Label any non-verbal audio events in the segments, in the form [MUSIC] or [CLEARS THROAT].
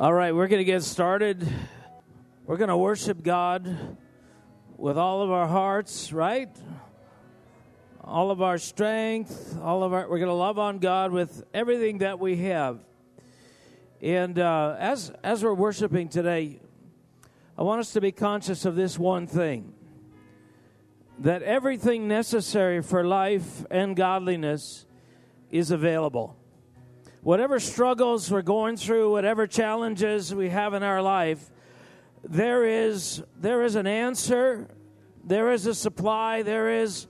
All right, we're going to get started. We're going to worship God with all of our hearts, right? All of our strength, all of our we're going to love on God with everything that we have. And uh, as as we're worshiping today, I want us to be conscious of this one thing. That everything necessary for life and godliness is available whatever struggles we're going through, whatever challenges we have in our life, there is there is an answer, there is a supply, there is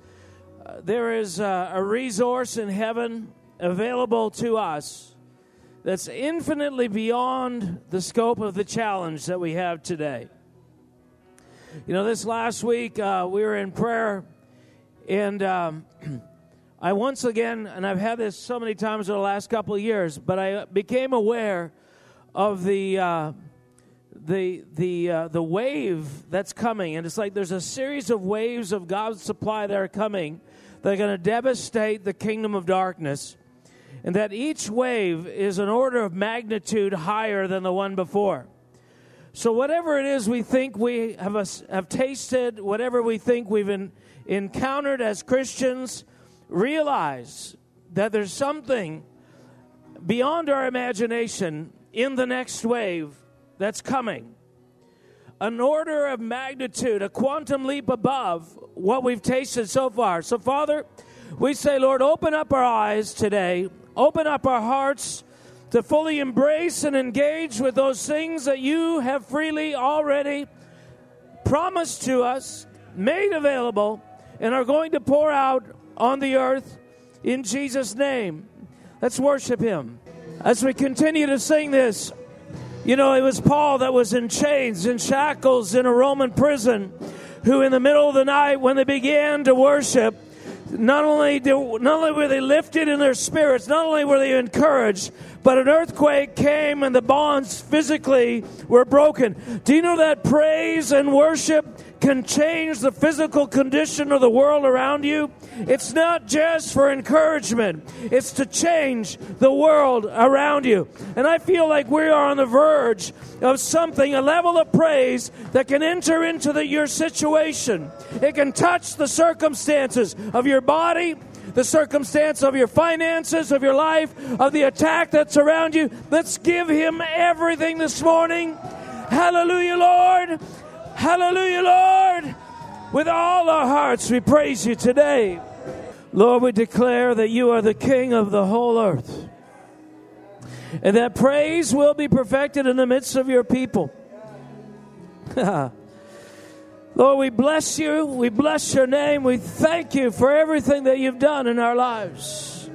uh, there is a, a resource in heaven available to us that's infinitely beyond the scope of the challenge that we have today. You know, this last week uh, we were in prayer, and um, [CLEARS THROAT] I once again, and I've had this so many times over the last couple of years, but I became aware of the uh, the the uh, the wave that's coming, and it's like there's a series of waves of God's supply that are coming that are going to devastate the kingdom of darkness, and that each wave is an order of magnitude higher than the one before. So whatever it is we think we have have tasted, whatever we think we've in, encountered as Christians realize that there's something beyond our imagination in the next wave that's coming. An order of magnitude, a quantum leap above what we've tasted so far. So, Father, we say, Lord, open up our eyes today, open up our hearts to fully embrace and engage with those things that you have freely already promised to us, made available, and are going to pour out on the earth in Jesus' name. Let's worship Him. As we continue to sing this, you know, it was Paul that was in chains and shackles in a Roman prison, who in the middle of the night, when they began to worship, not only, did, not only were they lifted in their spirits, not only were they encouraged, but an earthquake came and the bonds physically were broken. Do you know that praise and worship can change the physical condition of the world around you? It's not just for encouragement, it's to change the world around you. And I feel like we are on the verge of something, a level of praise that can enter into the, your situation. It can touch the circumstances of your body, the circumstance of your finances, of your life, of the attack that's around you. Let's give Him everything this morning. Hallelujah, Lord. Hallelujah, Lord. With all our hearts, we praise you today. Lord, we declare that you are the King of the whole earth. And that praise will be perfected in the midst of your people. [LAUGHS] Lord, we bless you. We bless your name. We thank you for everything that you've done in our lives.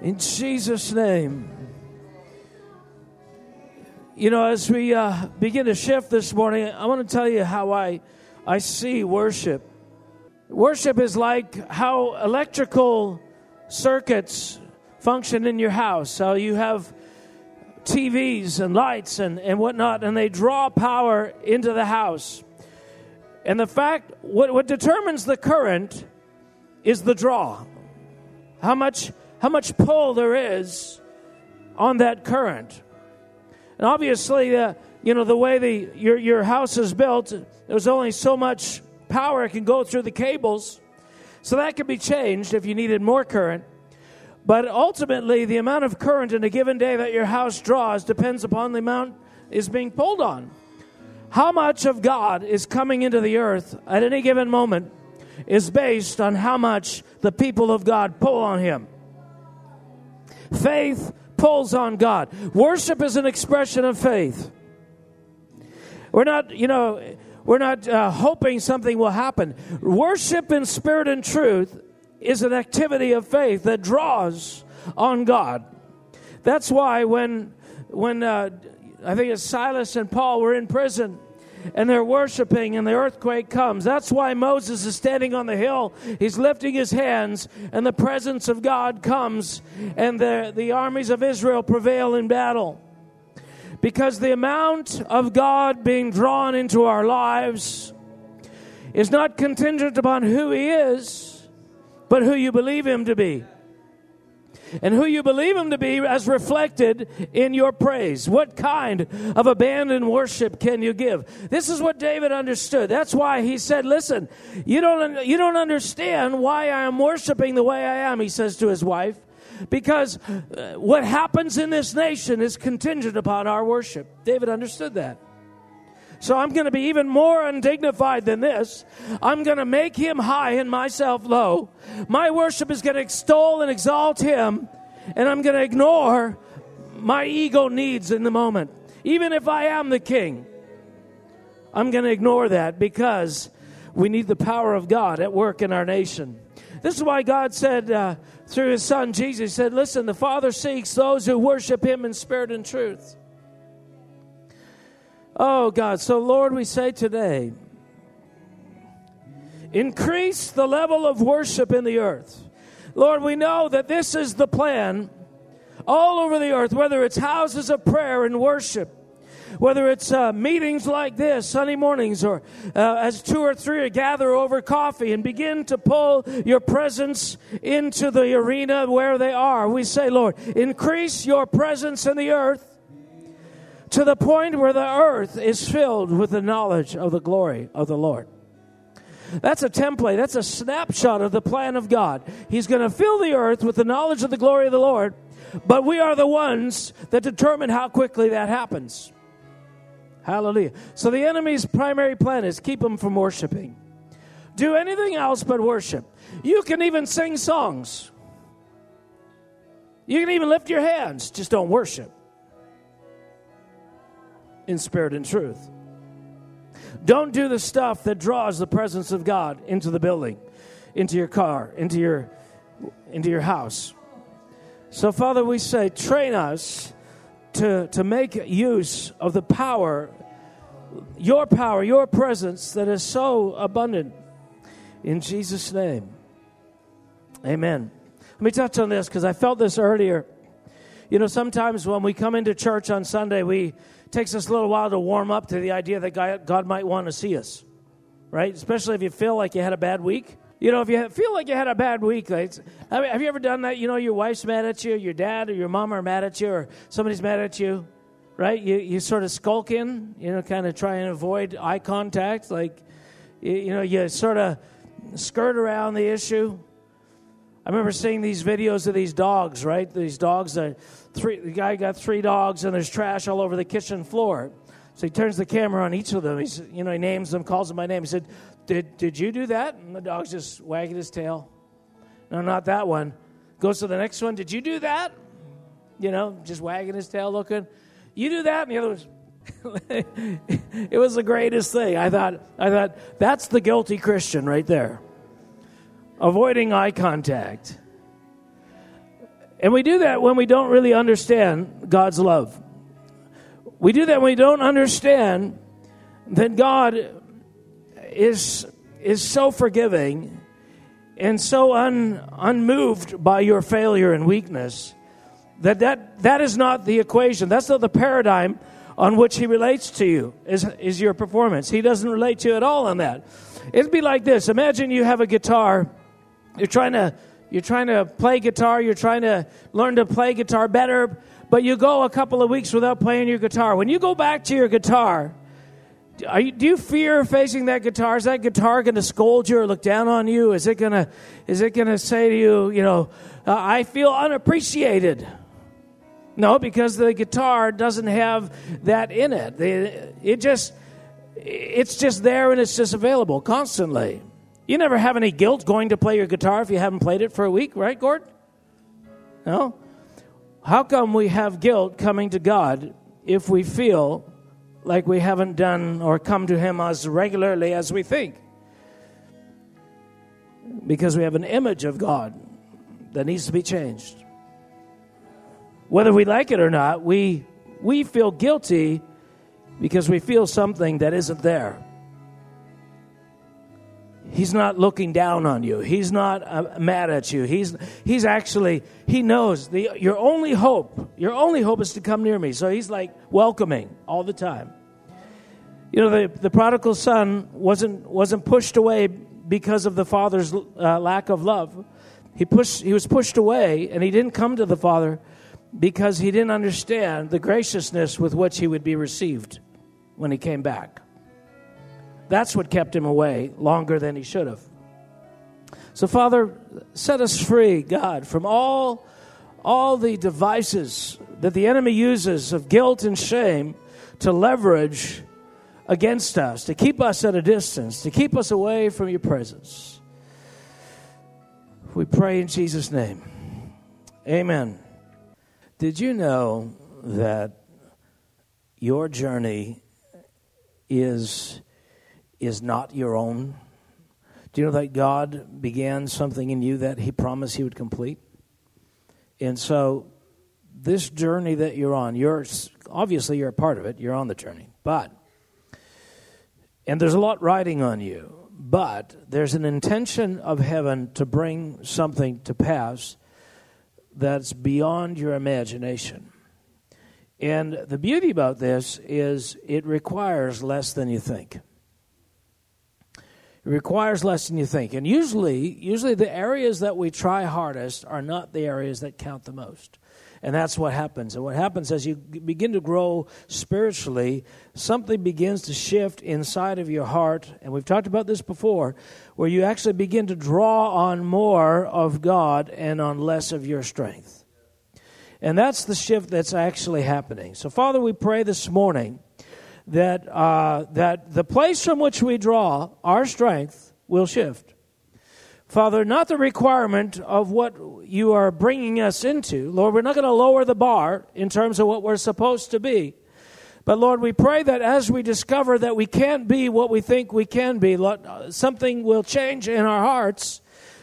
In Jesus' name. You know, as we uh, begin to shift this morning, I want to tell you how I, I see worship. Worship is like how electrical circuits function in your house. How you have TVs and lights and, and whatnot, and they draw power into the house. And the fact, what, what determines the current is the draw. How much, how much pull there is on that current. And obviously, uh, you know, the way the, your, your house is built, there's only so much power can go through the cables. So that can be changed if you needed more current. But ultimately, the amount of current in a given day that your house draws depends upon the amount is being pulled on. How much of God is coming into the earth at any given moment is based on how much the people of God pull on Him. Faith pulls on God. Worship is an expression of faith. We're not, you know, we're not uh, hoping something will happen. Worship in spirit and truth is an activity of faith that draws on God. That's why when when uh, I think it's Silas and Paul were in prison and they're worshiping and the earthquake comes. That's why Moses is standing on the hill. He's lifting his hands and the presence of God comes and the, the armies of Israel prevail in battle. Because the amount of God being drawn into our lives is not contingent upon who He is, but who you believe Him to be. And who you believe him to be as reflected in your praise. What kind of abandoned worship can you give? This is what David understood. That's why he said, "Listen, you don't you don't understand why I am worshiping the way I am," he says to his wife, "because uh, what happens in this nation is contingent upon our worship." David understood that. So I'm going to be even more undignified than this. I'm going to make him high and myself low. My worship is going to extol and exalt him, and I'm going to ignore my ego needs in the moment. Even if I am the king, I'm going to ignore that because we need the power of God at work in our nation. This is why God said uh, through his son Jesus, He said, Listen, the Father seeks those who worship him in spirit and truth. Oh, God. So, Lord, we say today, increase the level of worship in the earth. Lord, we know that this is the plan all over the earth, whether it's houses of prayer and worship, whether it's uh, meetings like this, Sunday mornings, or uh, as two or three gather over coffee and begin to pull your presence into the arena where they are. We say, Lord, increase your presence in the earth to the point where the earth is filled with the knowledge of the glory of the Lord. That's a template. That's a snapshot of the plan of God. He's going to fill the earth with the knowledge of the glory of the Lord, but we are the ones that determine how quickly that happens. Hallelujah. So the enemy's primary plan is keep them from worshiping. Do anything else but worship. You can even sing songs. You can even lift your hands, just don't worship in spirit and truth. Don't do the stuff that draws the presence of God into the building, into your car, into your into your house. So Father, we say train us to to make use of the power your power, your presence that is so abundant in Jesus name. Amen. Let me touch on this because I felt this earlier. You know, sometimes when we come into church on Sunday, we takes us a little while to warm up to the idea that God might want to see us, right? Especially if you feel like you had a bad week. You know, if you feel like you had a bad week, like, have you ever done that? You know, your wife's mad at you, your dad or your mom are mad at you, or somebody's mad at you, right? You, you sort of skulk in, you know, kind of try and avoid eye contact. Like, you, you know, you sort of skirt around the issue. I remember seeing these videos of these dogs, right? These dogs that three, the guy got three dogs and there's trash all over the kitchen floor. So he turns the camera on each of them. He's, you know, he names them, calls them by name. He said, did, did you do that? And the dog's just wagging his tail. No, not that one. Goes to the next one. Did you do that? You know, just wagging his tail looking. You do that? And the other was, [LAUGHS] it was the greatest thing. I thought, I thought, that's the guilty Christian right there. Avoiding eye contact. And we do that when we don't really understand God's love. We do that when we don't understand that God is, is so forgiving and so un, unmoved by your failure and weakness that, that that is not the equation. That's not the paradigm on which he relates to you, is, is your performance. He doesn't relate to you at all on that. It'd be like this Imagine you have a guitar, you're trying to you're trying to play guitar, you're trying to learn to play guitar better, but you go a couple of weeks without playing your guitar. When you go back to your guitar, you, do you fear facing that guitar? Is that guitar going to scold you or look down on you? Is it going to is it going to say to you, you know, uh, I feel unappreciated? No, because the guitar doesn't have that in it. It just it's just there and it's just available constantly. You never have any guilt going to play your guitar if you haven't played it for a week, right, Gord? No? How come we have guilt coming to God if we feel like we haven't done or come to Him as regularly as we think? Because we have an image of God that needs to be changed. Whether we like it or not, we, we feel guilty because we feel something that isn't there. He's not looking down on you. He's not uh, mad at you. He's, he's actually, he knows the, your only hope, your only hope is to come near me. So he's like welcoming all the time. You know, the, the prodigal son wasn't, wasn't pushed away because of the father's uh, lack of love. He, pushed, he was pushed away, and he didn't come to the Father because he didn't understand the graciousness with which he would be received when he came back. That's what kept him away longer than he should have. So, Father, set us free, God, from all, all the devices that the enemy uses of guilt and shame to leverage against us, to keep us at a distance, to keep us away from your presence. We pray in Jesus' name. Amen. Did you know that your journey is, is not your own? Do you know that God began something in you that He promised He would complete? And so, this journey that you're on, you're obviously you're a part of it. You're on the journey, but and there's a lot riding on you. But there's an intention of heaven to bring something to pass that's beyond your imagination. And the beauty about this is it requires less than you think. It requires less than you think. And usually, usually the areas that we try hardest are not the areas that count the most. And that's what happens. And what happens as you begin to grow spiritually, something begins to shift inside of your heart. And we've talked about this before, where you actually begin to draw on more of God and on less of your strength. And that's the shift that's actually happening. So, Father, we pray this morning that, uh, that the place from which we draw our strength will shift. Father, not the requirement of what you are bringing us into. Lord, we're not going to lower the bar in terms of what we're supposed to be. But Lord, we pray that as we discover that we can't be what we think we can be, Lord, something will change in our hearts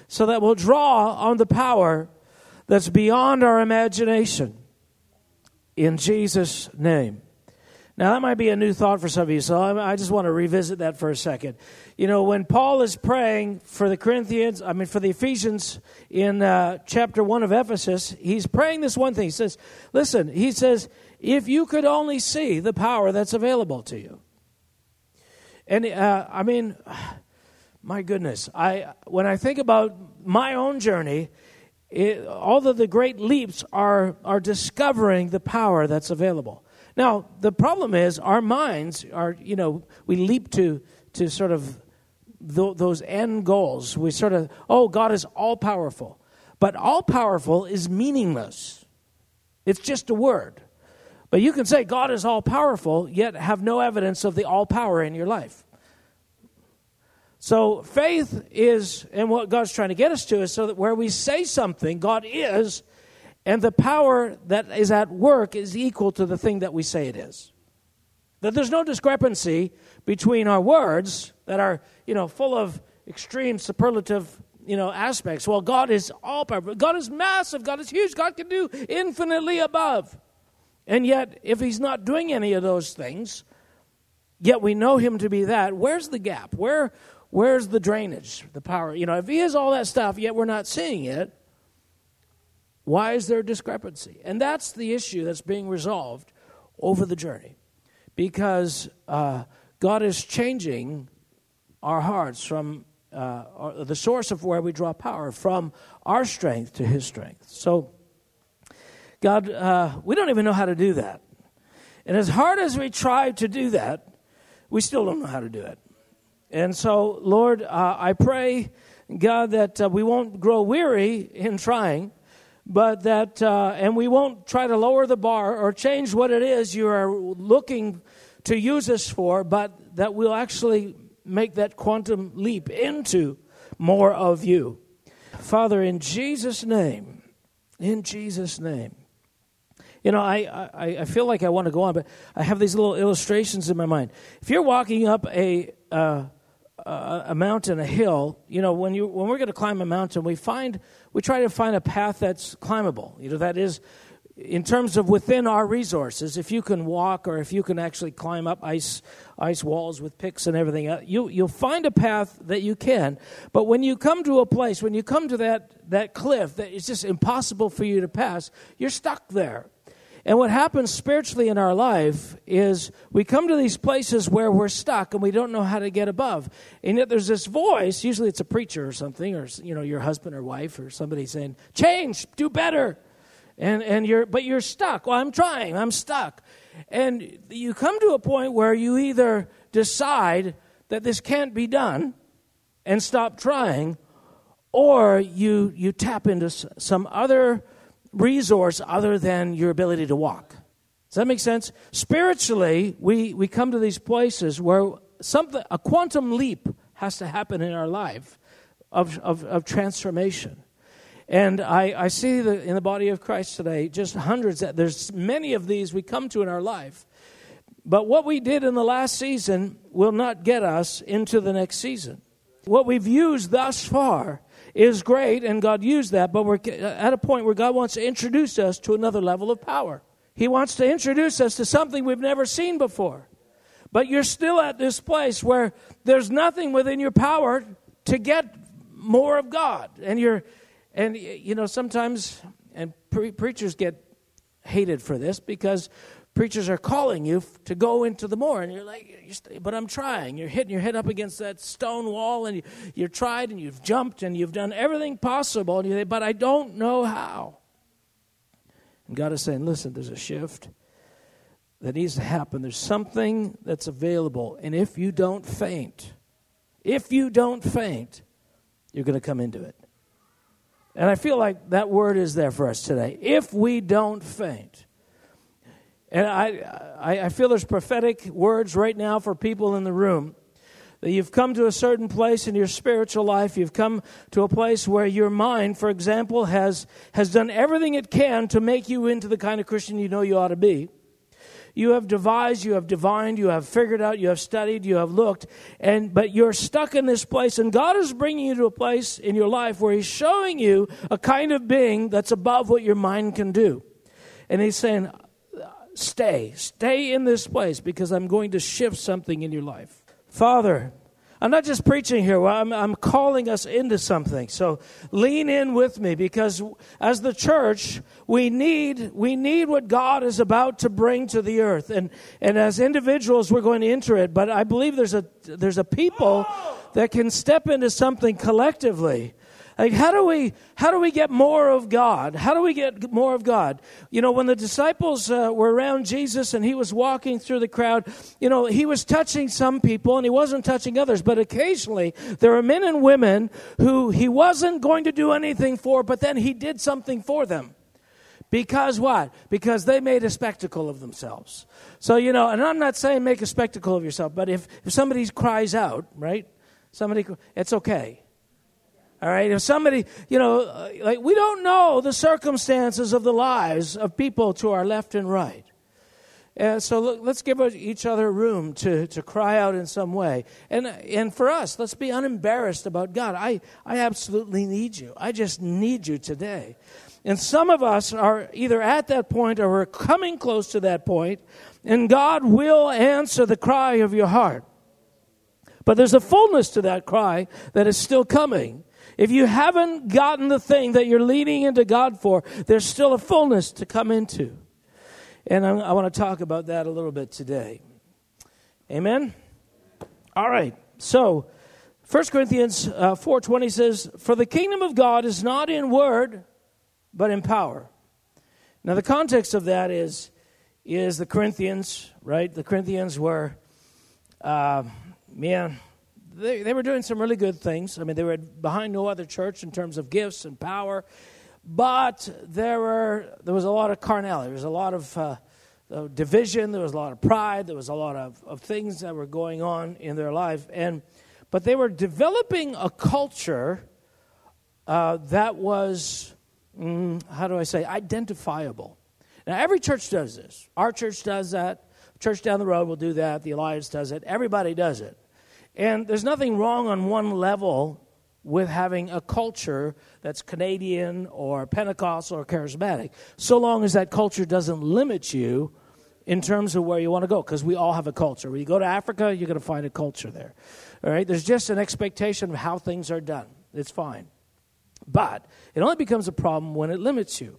so that we'll draw on the power that's beyond our imagination. In Jesus' name. Now, that might be a new thought for some of you, so I just want to revisit that for a second. You know, when Paul is praying for the Corinthians, I mean, for the Ephesians in uh, chapter 1 of Ephesus, he's praying this one thing. He says, Listen, he says, if you could only see the power that's available to you. And uh, I mean, [SIGHS] my goodness, I when I think about my own journey, it, all of the great leaps are, are discovering the power that's available. Now, the problem is our minds are, you know, we leap to, to sort of th- those end goals. We sort of, oh, God is all powerful. But all powerful is meaningless, it's just a word. But you can say God is all powerful, yet have no evidence of the all power in your life. So faith is, and what God's trying to get us to is so that where we say something, God is, and the power that is at work is equal to the thing that we say it is. That there's no discrepancy between our words that are, you know, full of extreme superlative, you know, aspects. Well, God is all powerful. God is massive. God is huge. God can do infinitely above. And yet, if He's not doing any of those things, yet we know Him to be that, where's the gap? Where, where's the drainage, the power? You know, if He is all that stuff, yet we're not seeing it, why is there a discrepancy? And that's the issue that's being resolved over the journey. Because uh, God is changing our hearts from uh, the source of where we draw power, from our strength to His strength. So, God, uh, we don't even know how to do that. And as hard as we try to do that, we still don't know how to do it. And so, Lord, uh, I pray, God, that uh, we won't grow weary in trying, but that, uh, and we won't try to lower the bar or change what it is you are looking to use us for, but that we'll actually make that quantum leap into more of you. Father, in Jesus' name, in Jesus' name. You know, I, I, I feel like I want to go on, but I have these little illustrations in my mind. If you're walking up a, uh, a mountain, a hill, you know, when, you, when we're going to climb a mountain, we find we try to find a path that's climbable. You know, that is, in terms of within our resources, if you can walk or if you can actually climb up ice ice walls with picks and everything, uh, you you'll find a path that you can. But when you come to a place, when you come to that that cliff that is just impossible for you to pass, you're stuck there. And what happens spiritually in our life is we come to these places where we're stuck and we don't know how to get above. And yet there's this voice, usually it's a preacher or something, or you know, your husband or wife or somebody saying, Change, do better. And and you're but you're stuck. Well, I'm trying, I'm stuck. And you come to a point where you either decide that this can't be done and stop trying, or you you tap into some other resource other than your ability to walk. Does that make sense? Spiritually, we, we come to these places where something a quantum leap has to happen in our life of, of, of transformation. And I, I see the, in the body of Christ today just hundreds, that there's many of these we come to in our life. But what we did in the last season will not get us into the next season. What we've used thus far is great, and God used that, but we're uh, at a point where God wants to introduce us to another level of power. He wants to introduce us to something we've never seen before. But you're still at this place where there's nothing within your power to get more of God. And you're, and you know, sometimes, and pre- preachers get hated for this because preachers are calling you to go into the more and you're like but i'm trying. You're hitting your head up against that stone wall and you, you've tried and you've jumped and you've done everything possible and you say but i don't know how. And god is saying listen there's a shift that needs to happen. There's something that's available and if you don't faint if you don't faint you're going to come into it. And i feel like that word is there for us today. If we don't faint and I, I, feel there's prophetic words right now for people in the room. That you've come to a certain place in your spiritual life. You've come to a place where your mind for example has has done everything it can to make you into the kind of christian you know you ought to be. You have devised you have divined you have figured out you have studied you have looked and but you're stuck in this place and god is bringing you to a place in your life where he's showing you a kind of being that's above what your mind can do. And he's saying Stay. Stay in this place because I'm going to shift something in your life. Father, I'm not just preaching here, I'm, I'm calling us into something. So lean in with me because as the church, we need, we need what God is about to bring to the earth. And, and as individuals, we're going to enter it. But I believe there's a, there's a people that can step into something collectively like how do we how do we get more of God? How do we get more of God? You know, when the disciples uh, were around Jesus and he was walking through the crowd, you know, he was touching some people and he wasn't touching others, but occasionally there were men and women who he wasn't going to do anything for, but then he did something for them. Because what? Because they made a spectacle of themselves. So, you know, and I'm not saying make a spectacle of yourself, but if, if somebody cries out, right? Somebody, it's okay. All right, if somebody, you know, uh, like we don't know the circumstances of the lives of people to our left and right. And so look, let's give each other room to, to cry out in some way. And, and for us, let's be unembarrassed about God. I, I absolutely need you. I just need you today. And some of us are either at that point or we're coming close to that point, and God will answer the cry of your heart. But there's a fullness to that cry that is still coming. If you haven't gotten the thing that you're leaning into God for, there's still a fullness to come into. And I, I want to talk about that a little bit today. Amen? All right. So, 1 Corinthians uh, 4.20 says, For the kingdom of God is not in word, but in power. Now, the context of that is, is the Corinthians, right? The Corinthians were, uh, man, they, they were doing some really good things. I mean, they were behind no other church in terms of gifts and power, but there were there was a lot of carnality. There was a lot of uh, division. There was a lot of pride. There was a lot of, of things that were going on in their life, and but they were developing a culture uh, that was mm, how do I say identifiable. Now, every church does this. Our church does that. Church down the road will do that. The Alliance does it. Everybody does it. And there's nothing wrong on one level with having a culture that's Canadian or Pentecostal or charismatic, so long as that culture doesn't limit you in terms of where you want to go, because we all have a culture. When you go to Africa, you're going to find a culture there. All right? There's just an expectation of how things are done. It's fine. But it only becomes a problem when it limits you.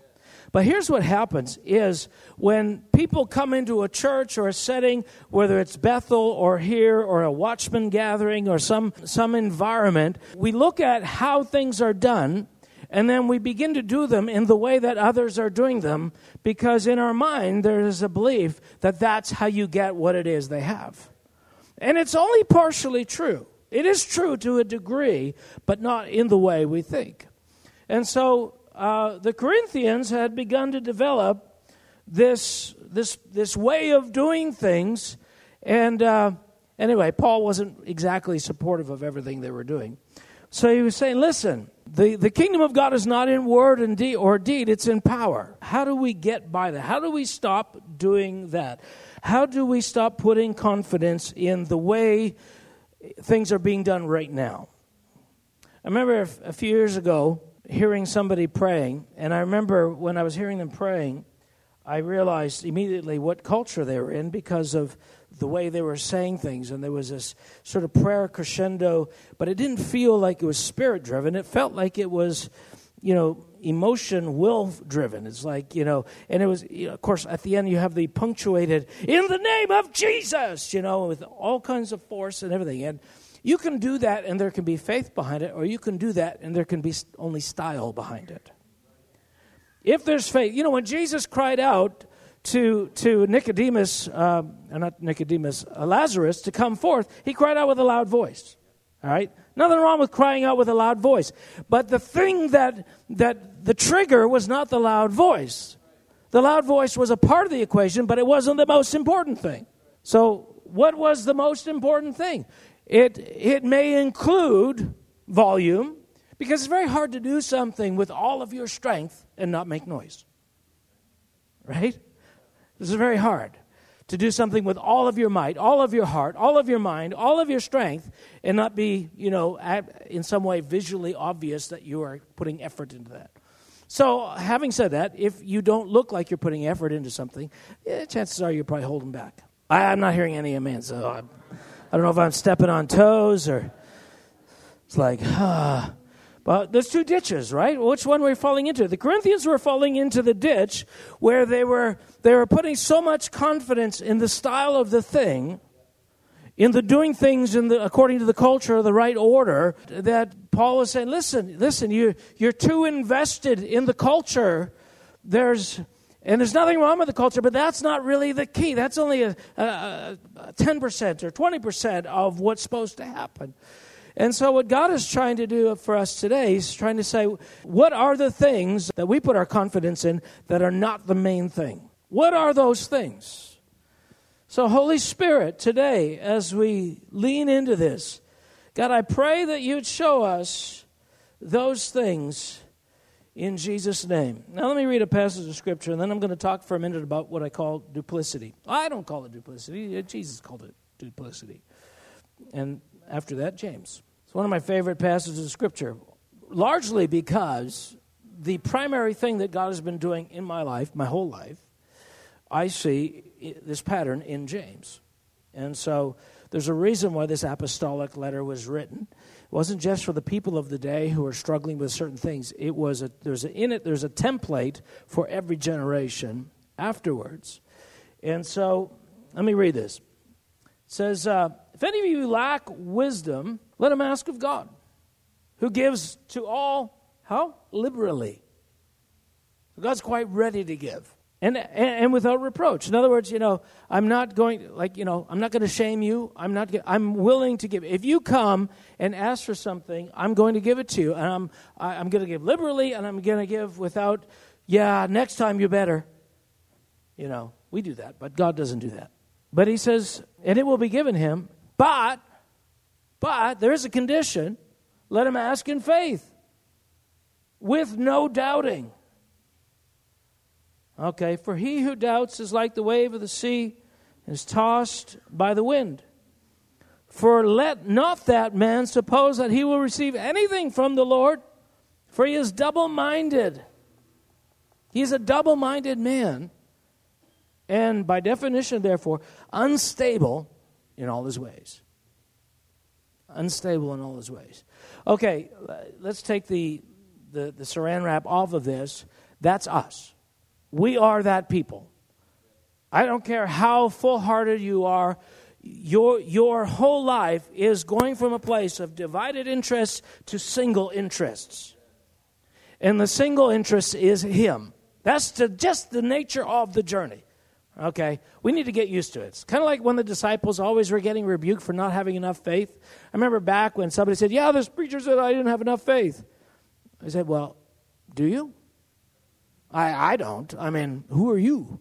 But here's what happens is when people come into a church or a setting, whether it's Bethel or here or a watchman gathering or some, some environment, we look at how things are done and then we begin to do them in the way that others are doing them because in our mind there is a belief that that's how you get what it is they have. And it's only partially true. It is true to a degree, but not in the way we think. And so uh, the Corinthians had begun to develop this, this, this way of doing things. And uh, anyway, Paul wasn't exactly supportive of everything they were doing. So he was saying, listen, the, the kingdom of God is not in word and deed or deed, it's in power. How do we get by that? How do we stop doing that? How do we stop putting confidence in the way things are being done right now? I remember a few years ago hearing somebody praying, and I remember when I was hearing them praying, I realized immediately what culture they were in because of the way they were saying things. And there was this sort of prayer crescendo, but it didn't feel like it was spirit driven. It felt like it was, you know, emotion will driven. It's like, you know, and it was, you know, of course, at the end you have the punctuated, in the name of Jesus, you know, with all kinds of force and everything. And you can do that and there can be faith behind it, or you can do that and there can be only style behind it. If there's faith, you know, when Jesus cried out to, to Nicodemus, uh, not Nicodemus, uh, Lazarus, to come forth, he cried out with a loud voice. All right? Nothing wrong with crying out with a loud voice. But the thing that, that the trigger was not the loud voice. The loud voice was a part of the equation, but it wasn't the most important thing. So, what was the most important thing? It, it may include volume, because it's very hard to do something with all of your strength and not make noise. Right? This is very hard to do something with all of your might, all of your heart, all of your mind, all of your strength, and not be, you know, in some way visually obvious that you are putting effort into that. So, having said that, if you don't look like you're putting effort into something, yeah, chances are you're probably holding back. I, am not hearing any amen, so I'm, I don't know if I'm stepping on toes or it's like, ah. But there's two ditches, right? Which one were we falling into? The Corinthians were falling into the ditch where they were they were putting so much confidence in the style of the thing, in the doing things in the, according to the culture, the right order, that Paul was saying, listen, listen, you you're too invested in the culture. There's and there's nothing wrong with the culture, but that's not really the key. That's only a, a, a 10% or 20% of what's supposed to happen. And so, what God is trying to do for us today is trying to say, what are the things that we put our confidence in that are not the main thing? What are those things? So, Holy Spirit, today, as we lean into this, God, I pray that you'd show us those things in Jesus' name. Now, let me read a passage of Scripture, and then I'm going to talk for a minute about what I call duplicity. I don't call it duplicity, uh, Jesus called it duplicity. And after that, James. It's one of my favorite passages of Scripture, largely because the primary thing that God has been doing in my life, my whole life, I see this pattern in James. And so there's a reason why this apostolic letter was written. It wasn't just for the people of the day who are struggling with certain things. It was a, there's a, in it there's a template for every generation afterwards. And so let me read this. It says, uh, "If any of you lack wisdom, let him ask of God, who gives to all how liberally." God's quite ready to give and, and, and without reproach. In other words, you know, I'm not going like you know, I'm not going to shame you. I'm not. I'm willing to give. If you come and ask for something, I'm going to give it to you, and I'm I, I'm going to give liberally, and I'm going to give without. Yeah, next time you better. You know, we do that, but God doesn't do that. But He says, and it will be given him. But, but there is a condition. Let him ask in faith, with no doubting. Okay, for he who doubts is like the wave of the sea is tossed by the wind. For let not that man suppose that he will receive anything from the Lord, for he is double minded. He is a double minded man, and by definition, therefore, unstable in all his ways. Unstable in all his ways. Okay, let's take the, the, the saran wrap off of this. That's us. We are that people. I don't care how full hearted you are, your, your whole life is going from a place of divided interests to single interests. And the single interest is Him. That's the, just the nature of the journey. Okay? We need to get used to it. It's kind of like when the disciples always were getting rebuked for not having enough faith. I remember back when somebody said, Yeah, this preacher said I didn't have enough faith. I said, Well, do you? I, I don't. I mean, who are you?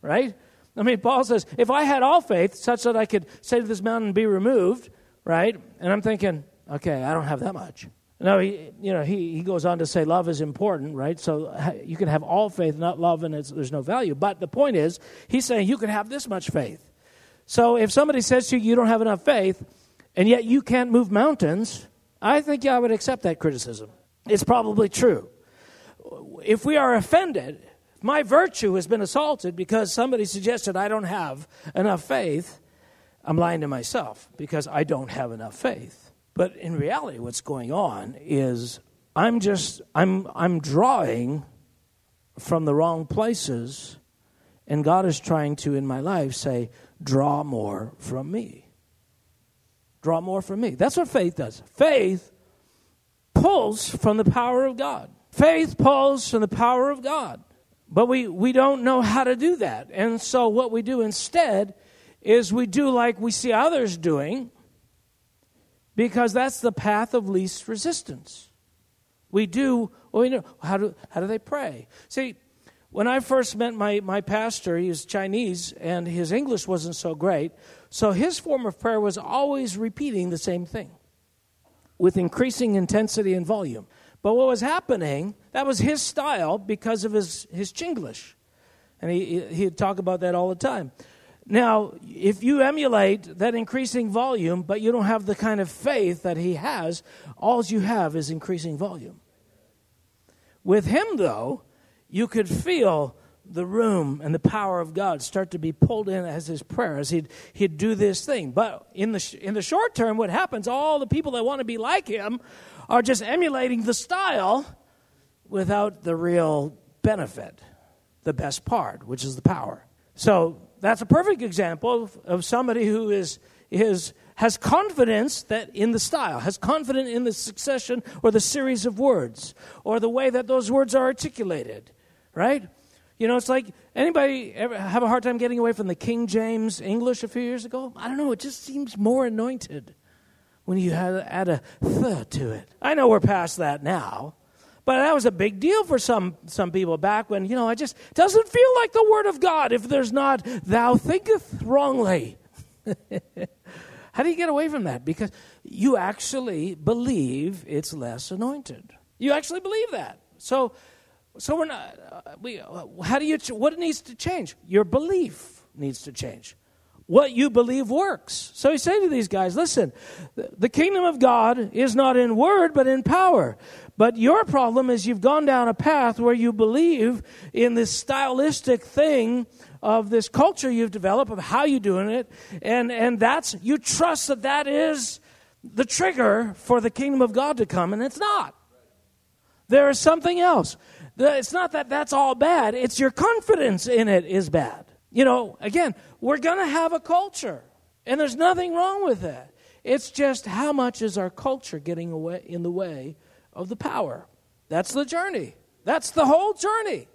Right? I mean, Paul says, if I had all faith such that I could say to this mountain, be removed, right? And I'm thinking, okay, I don't have that much. No, he, you know, he, he goes on to say love is important, right? So you can have all faith, not love, and there's no value. But the point is, he's saying you can have this much faith. So if somebody says to you, you don't have enough faith, and yet you can't move mountains, I think yeah, I would accept that criticism. It's probably true. If we are offended, my virtue has been assaulted because somebody suggested I don't have enough faith, I'm lying to myself because I don't have enough faith. But in reality, what's going on is I'm just I'm I'm drawing from the wrong places, and God is trying to in my life say, draw more from me. Draw more from me. That's what faith does. Faith pulls from the power of God. Faith pulls from the power of God. But we, we don't know how to do that. And so what we do instead is we do like we see others doing because that's the path of least resistance. We do, well, you know, how do, how do they pray? See, when I first met my, my pastor, he was Chinese and his English wasn't so great. So his form of prayer was always repeating the same thing with increasing intensity and volume. But what was happening, that was his style because of his, his Chinglish. And he, he'd talk about that all the time. Now, if you emulate that increasing volume, but you don't have the kind of faith that he has, all you have is increasing volume. With him, though, you could feel the room and the power of God start to be pulled in as his prayer, as he'd, he'd do this thing. But in the, in the short term, what happens, all the people that want to be like him are just emulating the style without the real benefit, the best part, which is the power. So that's a perfect example of, of somebody who is, is, has confidence that in the style, has confidence in the succession or the series of words, or the way that those words are articulated, right? You know, it's like anybody ever have a hard time getting away from the King James English a few years ago? I don't know, it just seems more anointed when you add a th to it. I know we're past that now, but that was a big deal for some, some people back when, you know, it just doesn't feel like the Word of God if there's not, thou thinketh wrongly. [LAUGHS] How do you get away from that? Because you actually believe it's less anointed. You actually believe that. So, so we're not. Uh, we. Uh, how do you? What needs to change? Your belief needs to change what you believe works. So he said to these guys, listen, the kingdom of God is not in word, but in power. But your problem is you've gone down a path where you believe in this stylistic thing of this culture you've developed of how you're doing it. And, and that's, you trust that that is the trigger for the kingdom of God to come, and it's not. There is something else. It's not that that's all bad, it's your confidence in it is bad. You know, again, we're going to have a culture, and there's nothing wrong with that. It's just how much is our culture getting away in the way of the power? That's the journey. That's the whole journey.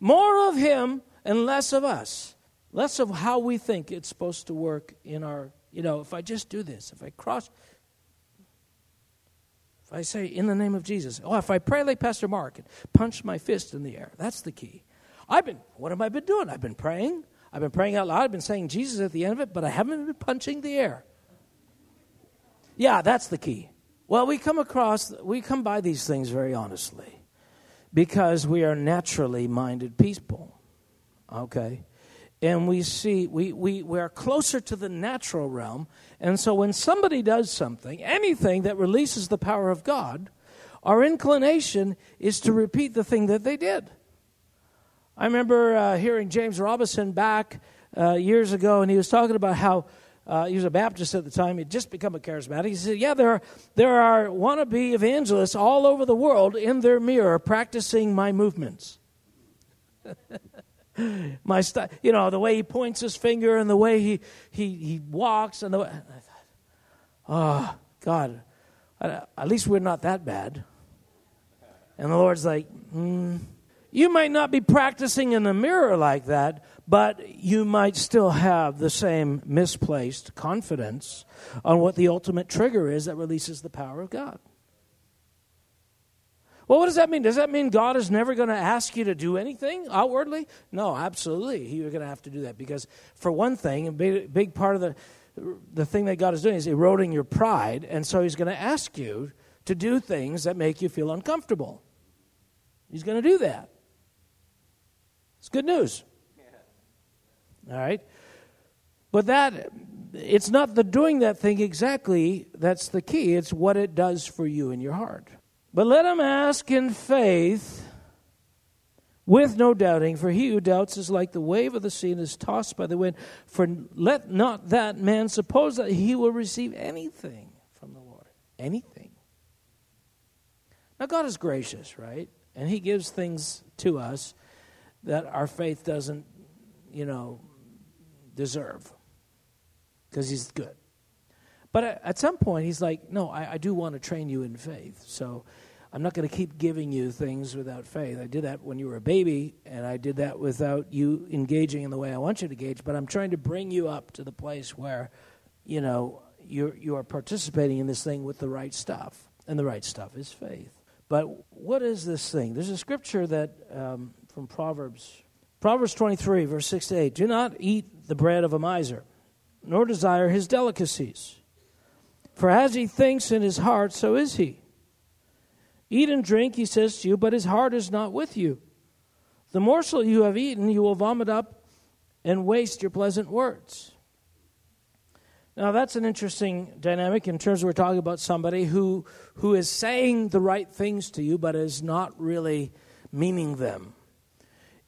More of Him and less of us. Less of how we think it's supposed to work in our, you know, if I just do this, if I cross, if I say in the name of Jesus, oh, if I pray like Pastor Mark and punch my fist in the air, that's the key. I've been, what have I been doing? I've been praying. I've been praying out loud. I've been saying Jesus at the end of it, but I haven't been punching the air. Yeah, that's the key. Well, we come across, we come by these things very honestly because we are naturally minded people. Okay? And we see, we, we, we are closer to the natural realm. And so when somebody does something, anything that releases the power of God, our inclination is to repeat the thing that they did. I remember uh, hearing James Robison back uh, years ago, and he was talking about how uh, he was a Baptist at the time. He'd just become a charismatic. He said, "Yeah, there are there are wannabe evangelists all over the world in their mirror practicing my movements." [LAUGHS] My st- you know, the way he points his finger and the way he, he, he walks and the way. I thought, oh, God, at least we're not that bad. And the Lord's like, hmm, you might not be practicing in the mirror like that, but you might still have the same misplaced confidence on what the ultimate trigger is that releases the power of God. Well, what does that mean? Does that mean God is never going to ask you to do anything outwardly? No, absolutely. You're going to have to do that because, for one thing, a big, big part of the, the thing that God is doing is eroding your pride, and so He's going to ask you to do things that make you feel uncomfortable. He's going to do that. It's good news. All right? But that, it's not the doing that thing exactly that's the key, it's what it does for you in your heart. But let him ask in faith with no doubting, for he who doubts is like the wave of the sea and is tossed by the wind. For let not that man suppose that he will receive anything from the Lord. Anything. Now, God is gracious, right? And he gives things to us that our faith doesn't, you know, deserve because he's good. But at some point, he's like, No, I, I do want to train you in faith. So I'm not going to keep giving you things without faith. I did that when you were a baby, and I did that without you engaging in the way I want you to engage. But I'm trying to bring you up to the place where, you know, you're, you are participating in this thing with the right stuff. And the right stuff is faith. But what is this thing? There's a scripture that um, from Proverbs, Proverbs 23, verse 6 to 8. Do not eat the bread of a miser, nor desire his delicacies. For as he thinks in his heart, so is he. Eat and drink, he says to you, but his heart is not with you. The morsel you have eaten, you will vomit up and waste your pleasant words. Now, that's an interesting dynamic in terms of we're talking about somebody who, who is saying the right things to you, but is not really meaning them.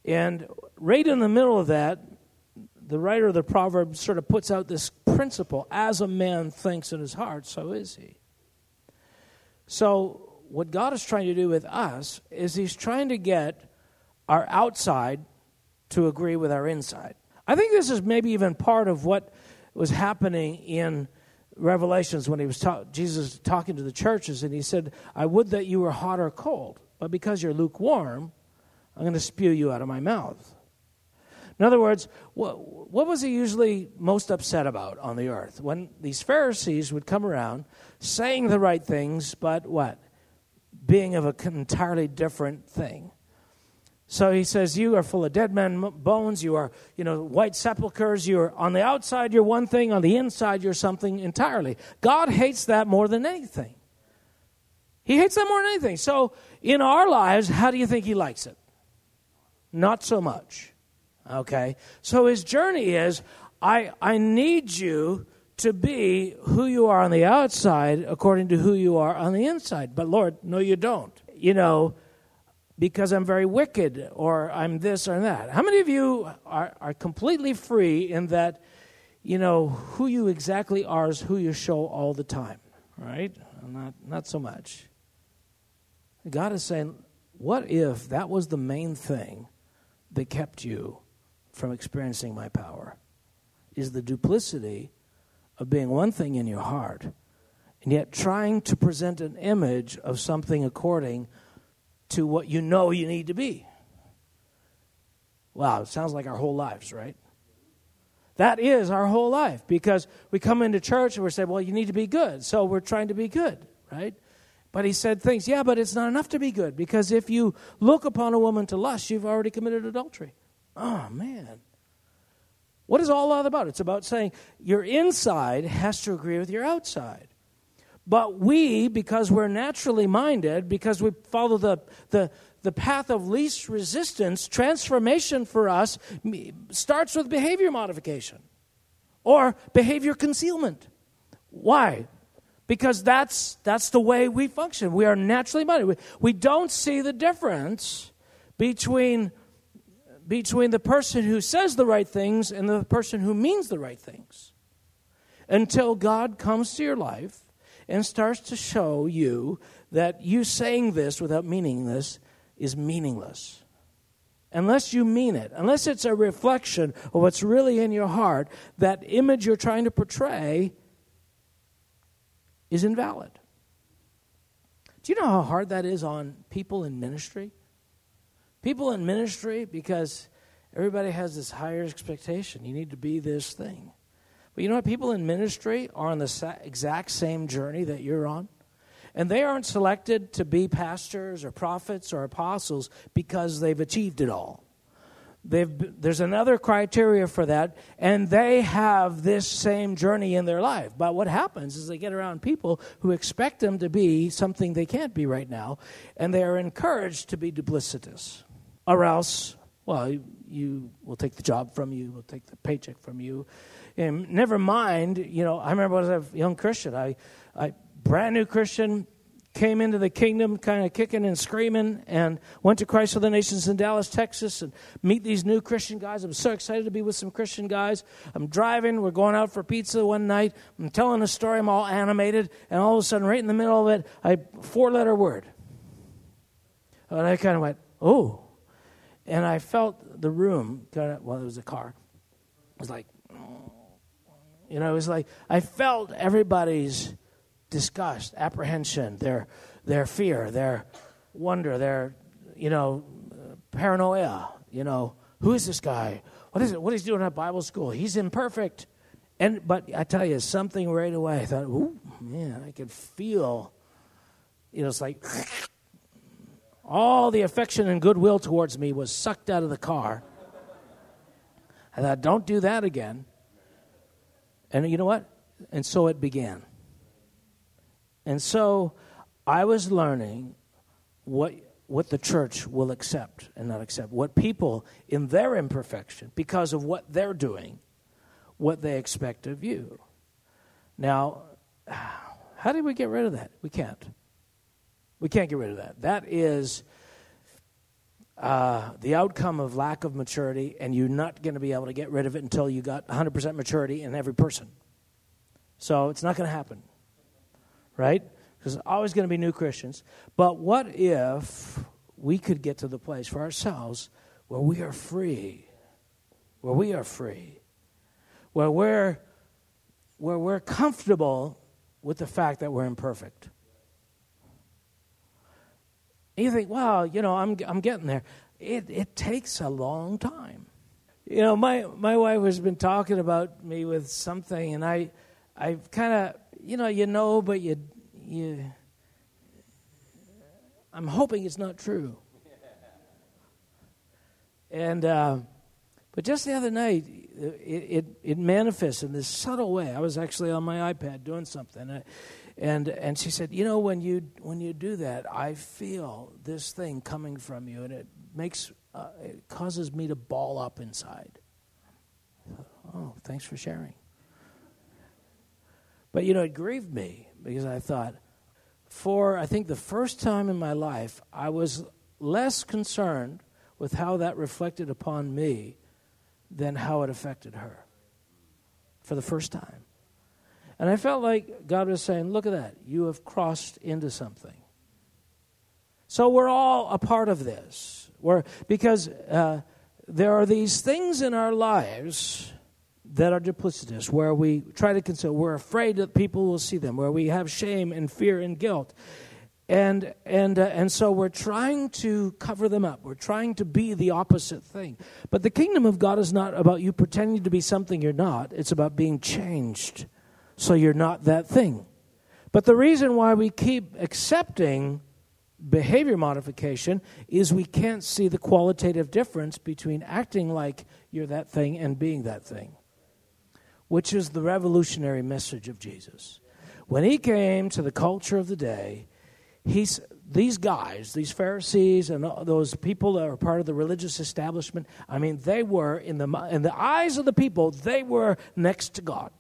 And right in the middle of that, the writer of the proverb sort of puts out this principle as a man thinks in his heart, so is he. So, what God is trying to do with us is He's trying to get our outside to agree with our inside. I think this is maybe even part of what was happening in Revelations when he was ta- Jesus talking to the churches, and he said, "I would that you were hot or cold, but because you're lukewarm, I'm going to spew you out of my mouth." In other words, what, what was he usually most upset about on the earth? When these Pharisees would come around saying the right things, but what? being of an entirely different thing. So he says, You are full of dead men bones. You are, you know, white sepulchres. You're on the outside, you're one thing. On the inside, you're something entirely. God hates that more than anything. He hates that more than anything. So in our lives, how do you think he likes it? Not so much. Okay? So his journey is I, I need you to be who you are on the outside according to who you are on the inside. But Lord, no, you don't. You know, because I'm very wicked or I'm this or that. How many of you are, are completely free in that, you know, who you exactly are is who you show all the time, right? Not, not so much. God is saying, what if that was the main thing that kept you from experiencing my power? Is the duplicity of being one thing in your heart and yet trying to present an image of something according to what you know you need to be. Wow, it sounds like our whole lives, right? That is our whole life because we come into church and we're saying, well, you need to be good. So we're trying to be good, right? But he said things, yeah, but it's not enough to be good because if you look upon a woman to lust, you've already committed adultery. Oh, man. What is all that about? It's about saying your inside has to agree with your outside. But we, because we're naturally minded, because we follow the, the, the path of least resistance, transformation for us starts with behavior modification or behavior concealment. Why? Because that's, that's the way we function. We are naturally minded. We, we don't see the difference between between the person who says the right things and the person who means the right things until God comes to your life and starts to show you that you saying this without meaning this is meaningless. unless you mean it, unless it's a reflection of what's really in your heart, that image you're trying to portray is invalid. Do you know how hard that is on people in ministry? People in ministry, because everybody has this higher expectation. You need to be this thing. But you know what? People in ministry are on the exact same journey that you're on. And they aren't selected to be pastors or prophets or apostles because they've achieved it all. They've, there's another criteria for that, and they have this same journey in their life. But what happens is they get around people who expect them to be something they can't be right now, and they are encouraged to be duplicitous. Or else, well, you, you will take the job from you, will take the paycheck from you. And never mind, you know, I remember as a young Christian, I, I brand new Christian, came into the kingdom kind of kicking and screaming and went to Christ for the Nations in Dallas, Texas, and meet these new Christian guys. I'm so excited to be with some Christian guys. I'm driving. We're going out for pizza one night. I'm telling a story. I'm all animated. And all of a sudden, right in the middle of it, a four letter word. And I kind of went, oh. And I felt the room, kind of, well, it was a car. It was like, you know, it was like, I felt everybody's disgust, apprehension, their, their fear, their wonder, their, you know, paranoia. You know, who is this guy? What is it? What is he doing at Bible school? He's imperfect. And but I tell you something right away. I thought, ooh, man, I could feel. You know, it's like all the affection and goodwill towards me was sucked out of the car. I thought, don't do that again. And you know what? And so it began. And so I was learning what, what the church will accept and not accept, what people in their imperfection, because of what they're doing, what they expect of you. Now, how do we get rid of that? We can't. We can't get rid of that. That is uh, the outcome of lack of maturity, and you're not going to be able to get rid of it until you got 100% maturity in every person. So it's not going to happen right? Because there's always going to be new Christians. But what if we could get to the place for ourselves where we are free? Where we are free. Where we're, where we're comfortable with the fact that we're imperfect. And you think, well, you know, I'm, I'm getting there. It, it takes a long time. You know, my, my wife has been talking about me with something, and I, I've kind of you know, you know, but you, you, I'm hoping it's not true. [LAUGHS] And, uh, but just the other night, it, it, it, manifests in this subtle way. I was actually on my iPad doing something, uh, and and she said, "You know, when you when you do that, I feel this thing coming from you, and it makes uh, it causes me to ball up inside." oh, thanks for sharing. But you know, it grieved me because I thought, for I think the first time in my life, I was less concerned with how that reflected upon me than how it affected her. For the first time. And I felt like God was saying, Look at that. You have crossed into something. So we're all a part of this. We're, because uh, there are these things in our lives that are duplicitous, where we try to conceal, we're afraid that people will see them, where we have shame and fear and guilt. And, and, uh, and so we're trying to cover them up. We're trying to be the opposite thing. But the kingdom of God is not about you pretending to be something you're not, it's about being changed so you're not that thing. But the reason why we keep accepting behavior modification is we can't see the qualitative difference between acting like you're that thing and being that thing which is the revolutionary message of Jesus. When he came to the culture of the day, he's, these guys, these Pharisees and those people that were part of the religious establishment, I mean, they were, in the, in the eyes of the people, they were next to God.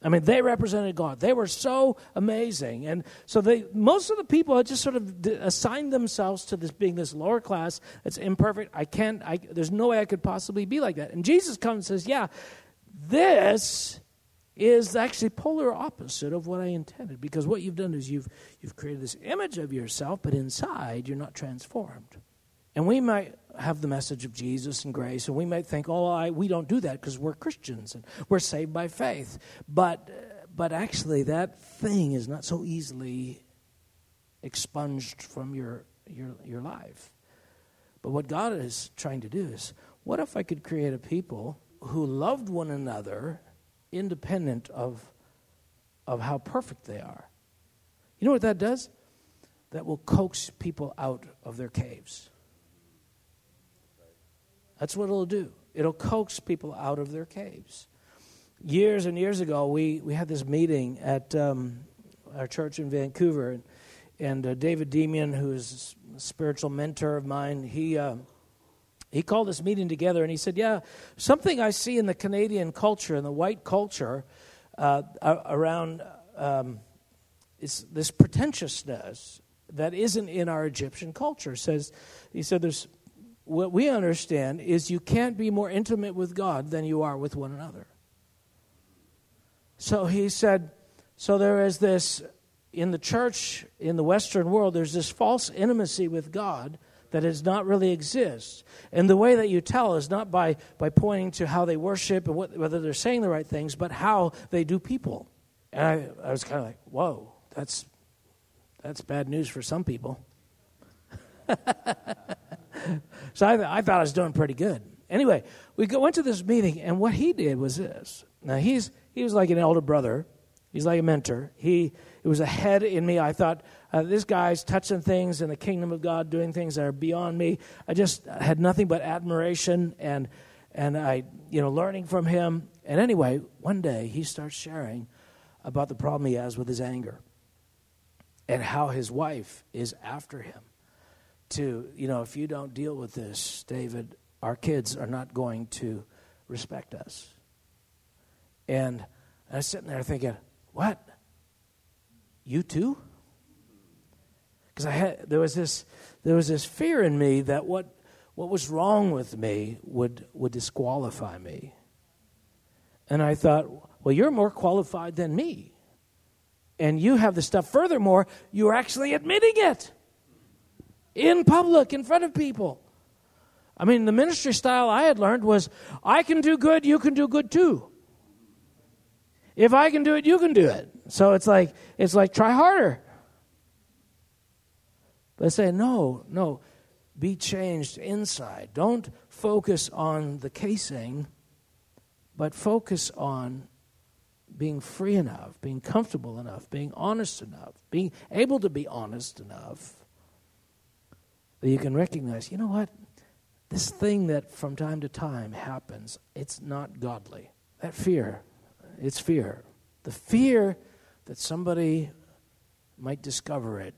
I mean, they represented God. They were so amazing. And so they, most of the people had just sort of assigned themselves to this being this lower class that's imperfect. I can't, I, there's no way I could possibly be like that. And Jesus comes and says, Yeah, this is actually polar opposite of what I intended because what you've done is you've you've created this image of yourself, but inside you're not transformed. And we might have the message of Jesus and grace, and we might think, oh, I, we don't do that because we're Christians and we're saved by faith. But, but actually, that thing is not so easily expunged from your, your, your life. But what God is trying to do is, what if I could create a people who loved one another independent of, of how perfect they are? You know what that does? That will coax people out of their caves. That's what it'll do. It'll coax people out of their caves. Years and years ago, we, we had this meeting at um, our church in Vancouver, and, and uh, David Demian, who is a spiritual mentor of mine, he uh, he called this meeting together, and he said, "Yeah, something I see in the Canadian culture, in the white culture, uh, around um, is this pretentiousness that isn't in our Egyptian culture." Says he said, "There's what we understand is you can't be more intimate with God than you are with one another. So he said, so there is this, in the church, in the Western world, there's this false intimacy with God that does not really exist. And the way that you tell is not by, by pointing to how they worship and what, whether they're saying the right things, but how they do people. And I, I was kind of like, whoa, that's, that's bad news for some people. [LAUGHS] so I, I, thought I was doing pretty good. Anyway, we go, went to this meeting, and what he did was this. Now, he's, he was like an elder brother. He's like a mentor. He it was ahead in me. I thought, uh, this guy's touching things in the kingdom of God, doing things that are beyond me. I just had nothing but admiration and, and I, you know, learning from him. And anyway, one day he starts sharing about the problem he has with his anger and how his wife is after him to, you know, if you don't deal with this, David, our kids are not going to respect us. And I was sitting there thinking, what? You too? Because I had there was this there was this fear in me that what what was wrong with me would would disqualify me. And I thought, well, you're more qualified than me. And you have the stuff. Furthermore, you're actually admitting it in public, in front of people. I mean, the ministry style I had learned was I can do good, you can do good too. If I can do it, you can do it. So it's like it's like try harder. But say no, no. Be changed inside. Don't focus on the casing, but focus on being free enough, being comfortable enough, being honest enough, being able to be honest enough that you can recognize, you know what? This thing that from time to time happens, it's not godly. That fear, it's fear. The fear that somebody might discover it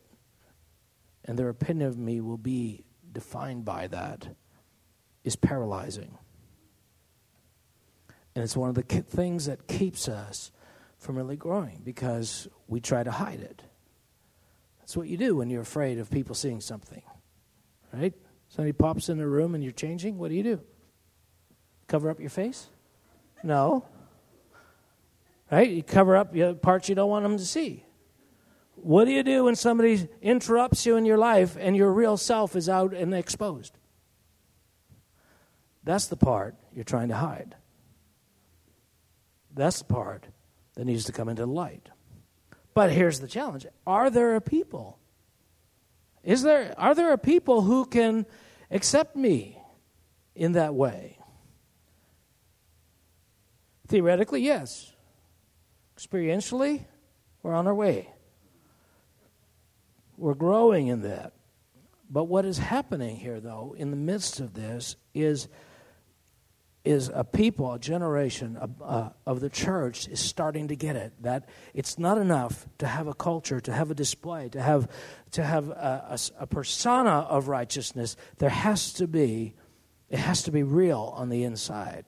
and their opinion of me will be defined by that is paralyzing. And it's one of the things that keeps us from really growing because we try to hide it. That's what you do when you're afraid of people seeing something. Right? Somebody pops in the room and you're changing. What do you do? Cover up your face? No. Right? You cover up the parts you don't want them to see. What do you do when somebody interrupts you in your life and your real self is out and exposed? That's the part you're trying to hide. That's the part that needs to come into the light. But here's the challenge Are there a people is there, are there a people who can accept me in that way? Theoretically, yes. Experientially, we're on our way. We're growing in that. But what is happening here, though, in the midst of this, is is a people, a generation of, uh, of, the church is starting to get it that it's not enough to have a culture, to have a display, to have to have a, a, a, persona of righteousness. There has to be, it has to be real on the inside.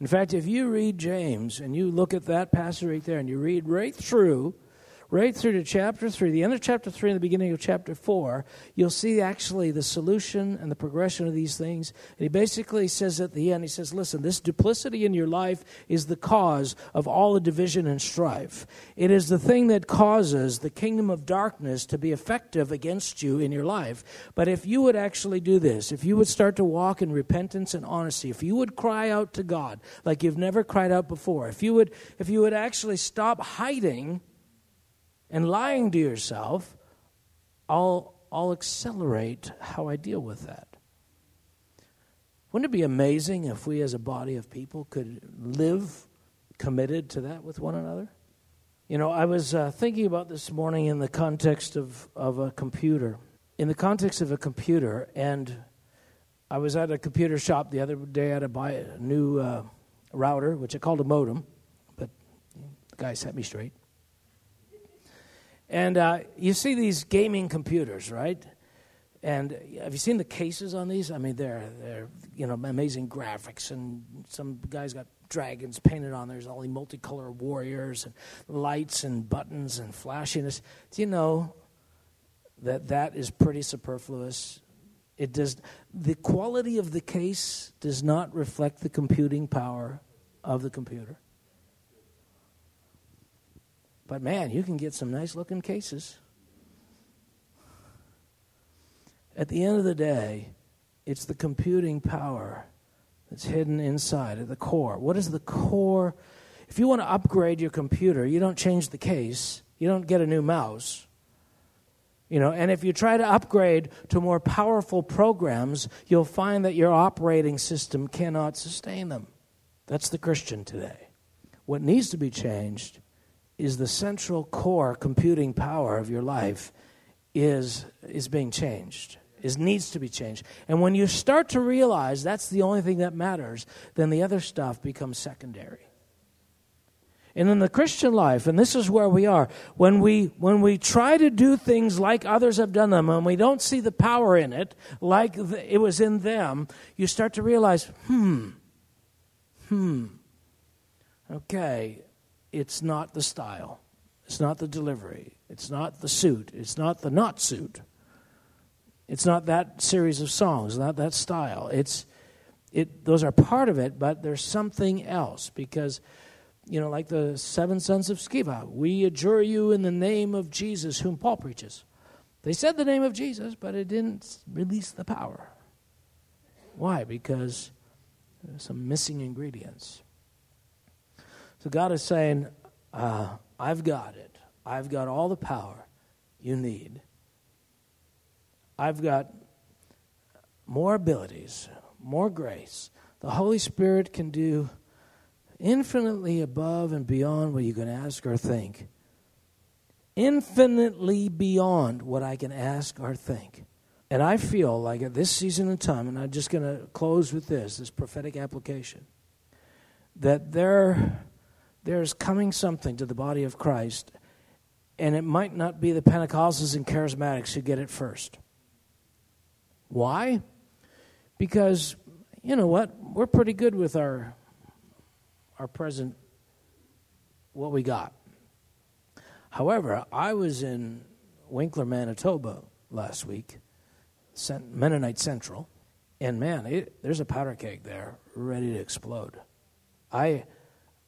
In fact, if you read James and you look at that passage right there and you read right through, right through to chapter 3, the end of chapter 3 and the beginning of chapter 4, you'll see actually the solution and the progression of these things. And he basically says at the end, he says, Listen, this duplicity in your life is the cause of all the division and strife. It is the thing that causes the kingdom of darkness to be effective against you in your life. But if you would actually do this, if you would start to walk in repentance and honesty, if you would cry out to God like you've never cried out before, if you would, if you would actually stop hiding and lying to yourself, I'll, I'll accelerate how I deal with that. Wouldn't it be amazing if we as a body of people could live committed to that with one another? You know, I was uh, thinking about this morning in the context of, of a computer. In the context of a computer, and I was at a computer shop the other day. I had to buy a new uh, router, which I called a modem, but the guy set me straight. And uh, you see these gaming computers, right? And have you seen the cases on these? I mean, they're they're you know amazing graphics, and some guys got dragons painted on. There's all these multicolored warriors and lights and buttons and flashiness. Do you know that that is pretty superfluous? It does the quality of the case does not reflect the computing power of the computer. But man, you can get some nice looking cases. At the end of the day, it's the computing power that's hidden inside at the core. What is the core? If you want to upgrade your computer, you don't change the case, you don't get a new mouse. You know, and if you try to upgrade to more powerful programs, you'll find that your operating system cannot sustain them. That's the Christian today. What needs to be changed is the central core computing power of your life is, is being changed is needs to be changed. And when you start to realize that's the only thing that matters then the other stuff becomes secondary. And in the christian life and this is where we are when we when we try to do things like others have done them and we don't see the power in it like it was in them you start to realize hmm hmm okay it's not the style, it's not the delivery, it's not the suit, it's not the not suit. It's not that series of songs, not that style. It's it those are part of it, but there's something else because you know, like the seven sons of Sceva, we adjure you in the name of Jesus, whom Paul preaches. They said the name of Jesus, but it didn't release the power. Why? Because some missing ingredients. So God is saying, uh, I've got it. I've got all the power you need. I've got more abilities, more grace. The Holy Spirit can do infinitely above and beyond what you can ask or think. Infinitely beyond what I can ask or think. And I feel like at this season of time, and I'm just going to close with this this prophetic application, that there there's coming something to the body of Christ, and it might not be the Pentecostals and charismatics who get it first. Why? Because, you know what? We're pretty good with our, our present, what we got. However, I was in Winkler, Manitoba last week, Mennonite Central, and man, it, there's a powder keg there ready to explode. I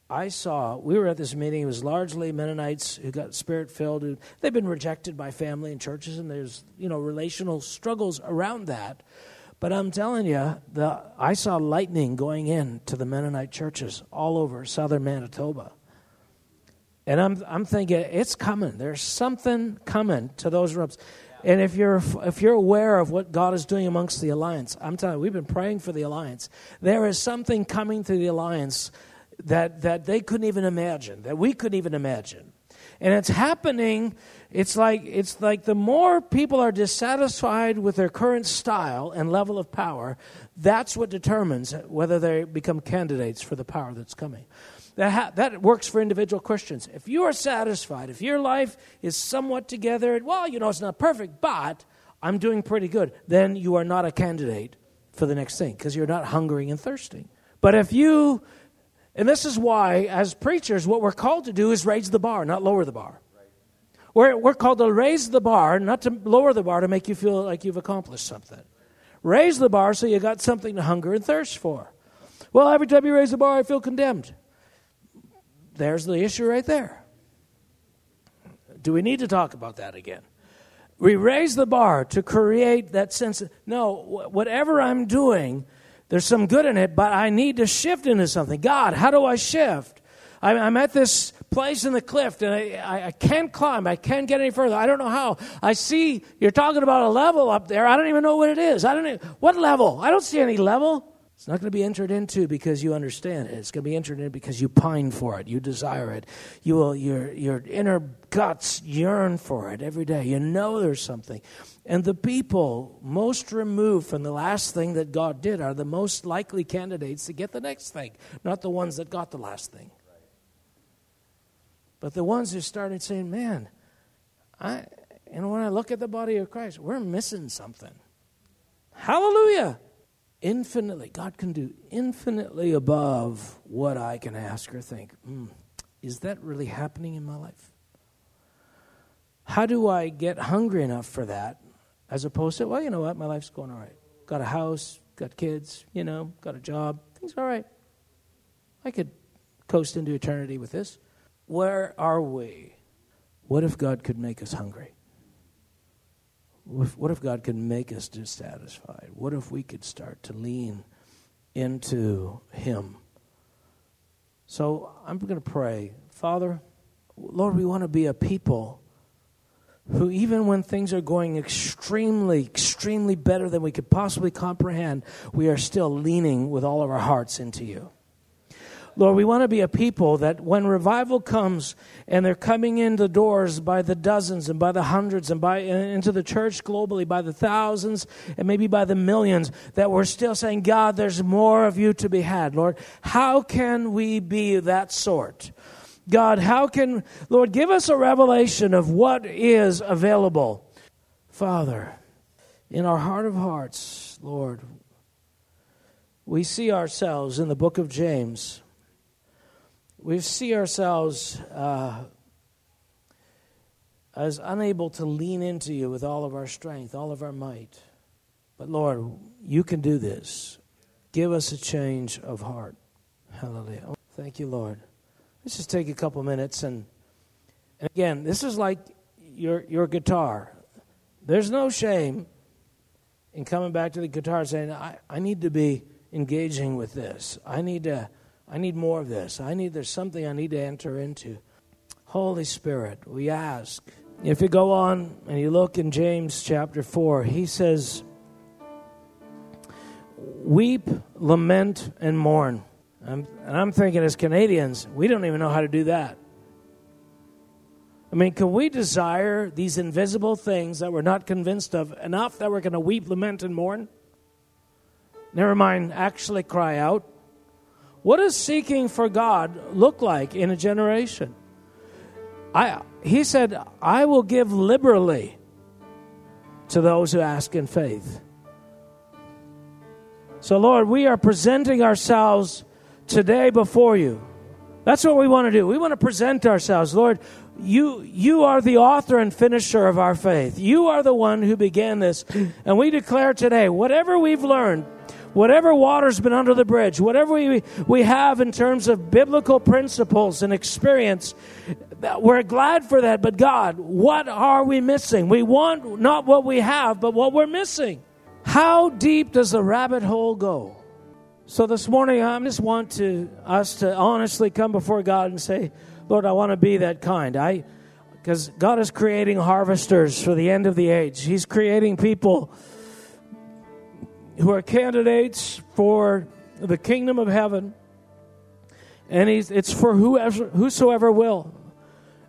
I saw, we were at this meeting, it was largely Mennonites who got spirit filled. They've been rejected by family and churches, and there's, you know, relational struggles around that. But I'm telling you, the, I saw lightning going in to the Mennonite churches all over southern Manitoba. And I'm, I'm thinking, it's coming. There's something coming to those rooms. And if you're, if you're aware of what God is doing amongst the alliance, I'm telling you, we've been praying for the alliance. There is something coming to the alliance that, that they couldn't even imagine, that we couldn't even imagine. And it's happening, it's like, it's like the more people are dissatisfied with their current style and level of power, that's what determines whether they become candidates for the power that's coming. That, ha- that works for individual Christians. If you are satisfied, if your life is somewhat together, well, you know, it's not perfect, but I'm doing pretty good, then you are not a candidate for the next thing because you're not hungering and thirsting. But if you and this is why, as preachers, what we're called to do is raise the bar, not lower the bar. We're, we're called to raise the bar, not to lower the bar to make you feel like you've accomplished something. Raise the bar so you got something to hunger and thirst for. Well, every time you raise the bar, I feel condemned. There's the issue right there. Do we need to talk about that again? We raise the bar to create that sense of, no, whatever I'm doing, there's some good in it, but I need to shift into something. God, how do I shift? I'm, at this place in the cliff and I, I, can't climb. I can't get any further. I don't know how. I see you're talking about a level up there. I don't even know what it is. I don't know. What level? I don't see any level. It's not going to be entered into because you understand it. It's going to be entered in because you pine for it. You desire it. You will, your, your inner guts yearn for it every day. You know there's something. And the people most removed from the last thing that God did are the most likely candidates to get the next thing, not the ones that got the last thing. But the ones who started saying, man, I, and when I look at the body of Christ, we're missing something. Hallelujah. Infinitely, God can do infinitely above what I can ask or think. Mm, is that really happening in my life? How do I get hungry enough for that as opposed to, well, you know what, my life's going all right. Got a house, got kids, you know, got a job, things are all right. I could coast into eternity with this. Where are we? What if God could make us hungry? What if God could make us dissatisfied? What if we could start to lean into Him? So I'm going to pray. Father, Lord, we want to be a people who, even when things are going extremely, extremely better than we could possibly comprehend, we are still leaning with all of our hearts into you. Lord, we want to be a people that when revival comes and they're coming in the doors by the dozens and by the hundreds and by uh, into the church globally by the thousands and maybe by the millions, that we're still saying, God, there's more of you to be had, Lord. How can we be that sort? God, how can, Lord, give us a revelation of what is available. Father, in our heart of hearts, Lord, we see ourselves in the book of James we see ourselves uh, as unable to lean into you with all of our strength, all of our might. But Lord, you can do this. Give us a change of heart. Hallelujah. Thank you, Lord. Let's just take a couple minutes and, and again, this is like your your guitar. There's no shame in coming back to the guitar saying, I, I need to be engaging with this. I need to I need more of this. I need, there's something I need to enter into. Holy Spirit, we ask. If you go on and you look in James chapter 4, he says, Weep, lament, and mourn. I'm, and I'm thinking, as Canadians, we don't even know how to do that. I mean, can we desire these invisible things that we're not convinced of enough that we're going to weep, lament, and mourn? Never mind, actually cry out. What does seeking for God look like in a generation? I, he said, I will give liberally to those who ask in faith. So, Lord, we are presenting ourselves today before you. That's what we want to do. We want to present ourselves. Lord, you, you are the author and finisher of our faith. You are the one who began this. And we declare today, whatever we've learned, whatever water's been under the bridge, whatever we, we have in terms of biblical principles and experience, we're glad for that. But God, what are we missing? We want not what we have, but what we're missing. How deep does the rabbit hole go? So this morning, I just want to us to honestly come before God and say, Lord, I want to be that kind. I because God is creating harvesters for the end of the age. He's creating people who are candidates for the kingdom of heaven. And he's, it's for whoever, whosoever will.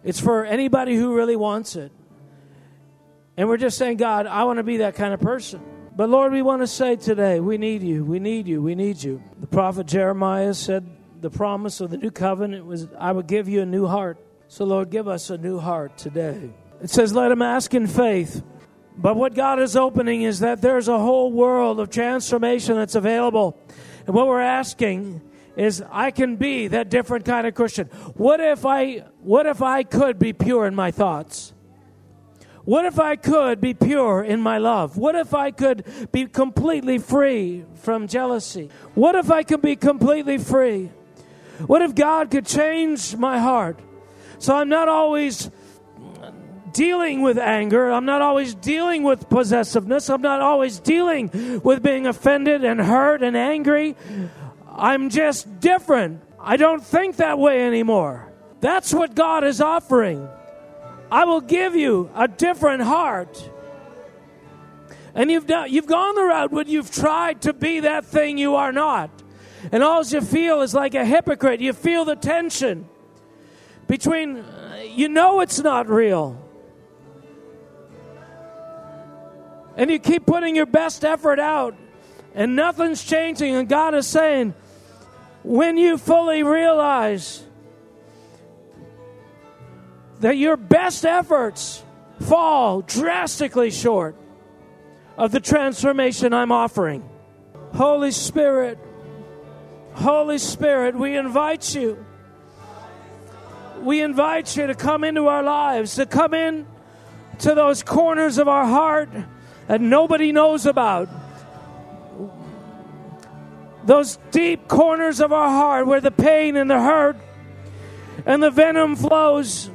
It's for anybody who really wants it. And we're just saying, God, I want to be that kind of person. But Lord, we want to say today, we need you, we need you, we need you. The prophet Jeremiah said the promise of the new covenant was, I will give you a new heart. So, Lord, give us a new heart today. It says, let him ask in faith but what God is opening is that there's a whole world of transformation that's available. And what we're asking is I can be that different kind of Christian. What if I what if I could be pure in my thoughts? What if I could be pure in my love? What if I could be completely free from jealousy? What if I could be completely free? What if God could change my heart so I'm not always dealing with anger. I'm not always dealing with possessiveness. I'm not always dealing with being offended and hurt and angry. I'm just different. I don't think that way anymore. That's what God is offering. I will give you a different heart. And you've done, you've gone the route when you've tried to be that thing you are not. And all you feel is like a hypocrite. You feel the tension between, you know, it's not real. And you keep putting your best effort out, and nothing's changing. And God is saying, when you fully realize that your best efforts fall drastically short of the transformation I'm offering. Holy Spirit, Holy Spirit, we invite you. We invite you to come into our lives, to come in to those corners of our heart that nobody knows about. Those deep corners of our heart where the pain and the hurt and the venom flows.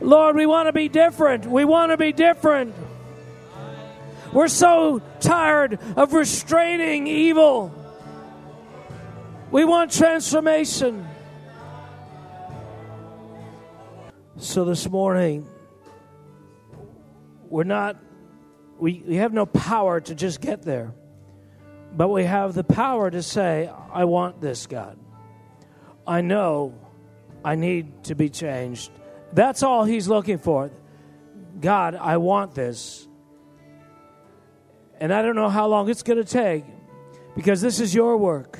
Lord, we want to be different. We want to be different. We're so tired of restraining evil. We want transformation. So this morning, we're not we, we have no power to just get there, but we have the power to say, I want this, God. I know I need to be changed. That's all He's looking for. God, I want this. And I don't know how long it's going to take because this is your work.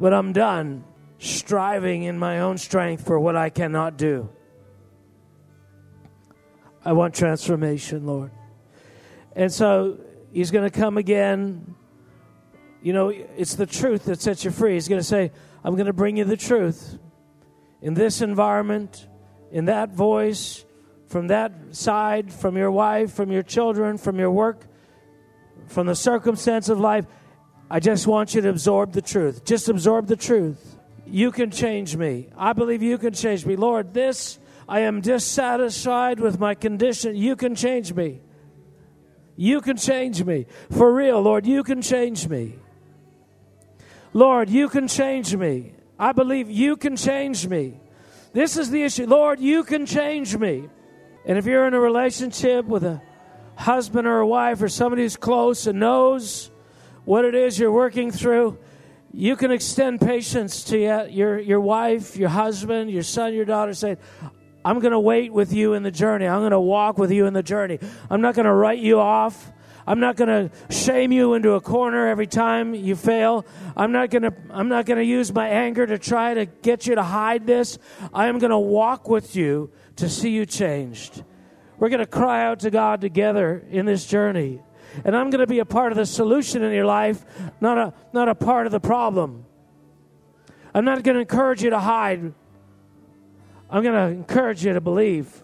But I'm done striving in my own strength for what I cannot do. I want transformation, Lord. And so he's going to come again. You know, it's the truth that sets you free. He's going to say, I'm going to bring you the truth in this environment, in that voice, from that side, from your wife, from your children, from your work, from the circumstance of life. I just want you to absorb the truth. Just absorb the truth. You can change me. I believe you can change me. Lord, this I am dissatisfied with my condition. You can change me. You can change me. For real, Lord, you can change me. Lord, you can change me. I believe you can change me. This is the issue. Lord, you can change me. And if you're in a relationship with a husband or a wife or somebody who's close and knows what it is you're working through, you can extend patience to your, your wife, your husband, your son, your daughter, saying, I'm going to wait with you in the journey. I'm going to walk with you in the journey. I'm not going to write you off. I'm not going to shame you into a corner every time you fail. I'm not going to I'm not going to use my anger to try to get you to hide this. I am going to walk with you to see you changed. We're going to cry out to God together in this journey. And I'm going to be a part of the solution in your life, not a not a part of the problem. I'm not going to encourage you to hide I'm going to encourage you to believe.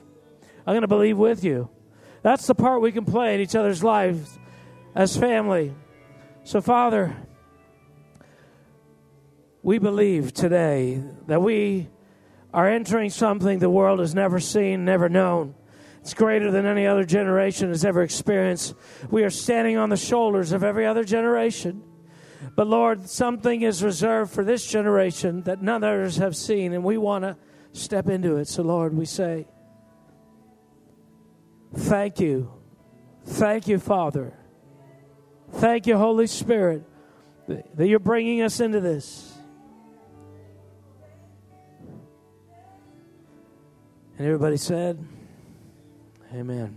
I'm going to believe with you. That's the part we can play in each other's lives as family. So, Father, we believe today that we are entering something the world has never seen, never known. It's greater than any other generation has ever experienced. We are standing on the shoulders of every other generation. But Lord, something is reserved for this generation that none others have seen, and we want to step into it. So, Lord, we say, Thank you. Thank you, Father. Thank you, Holy Spirit, that you're bringing us into this. And everybody said, Amen.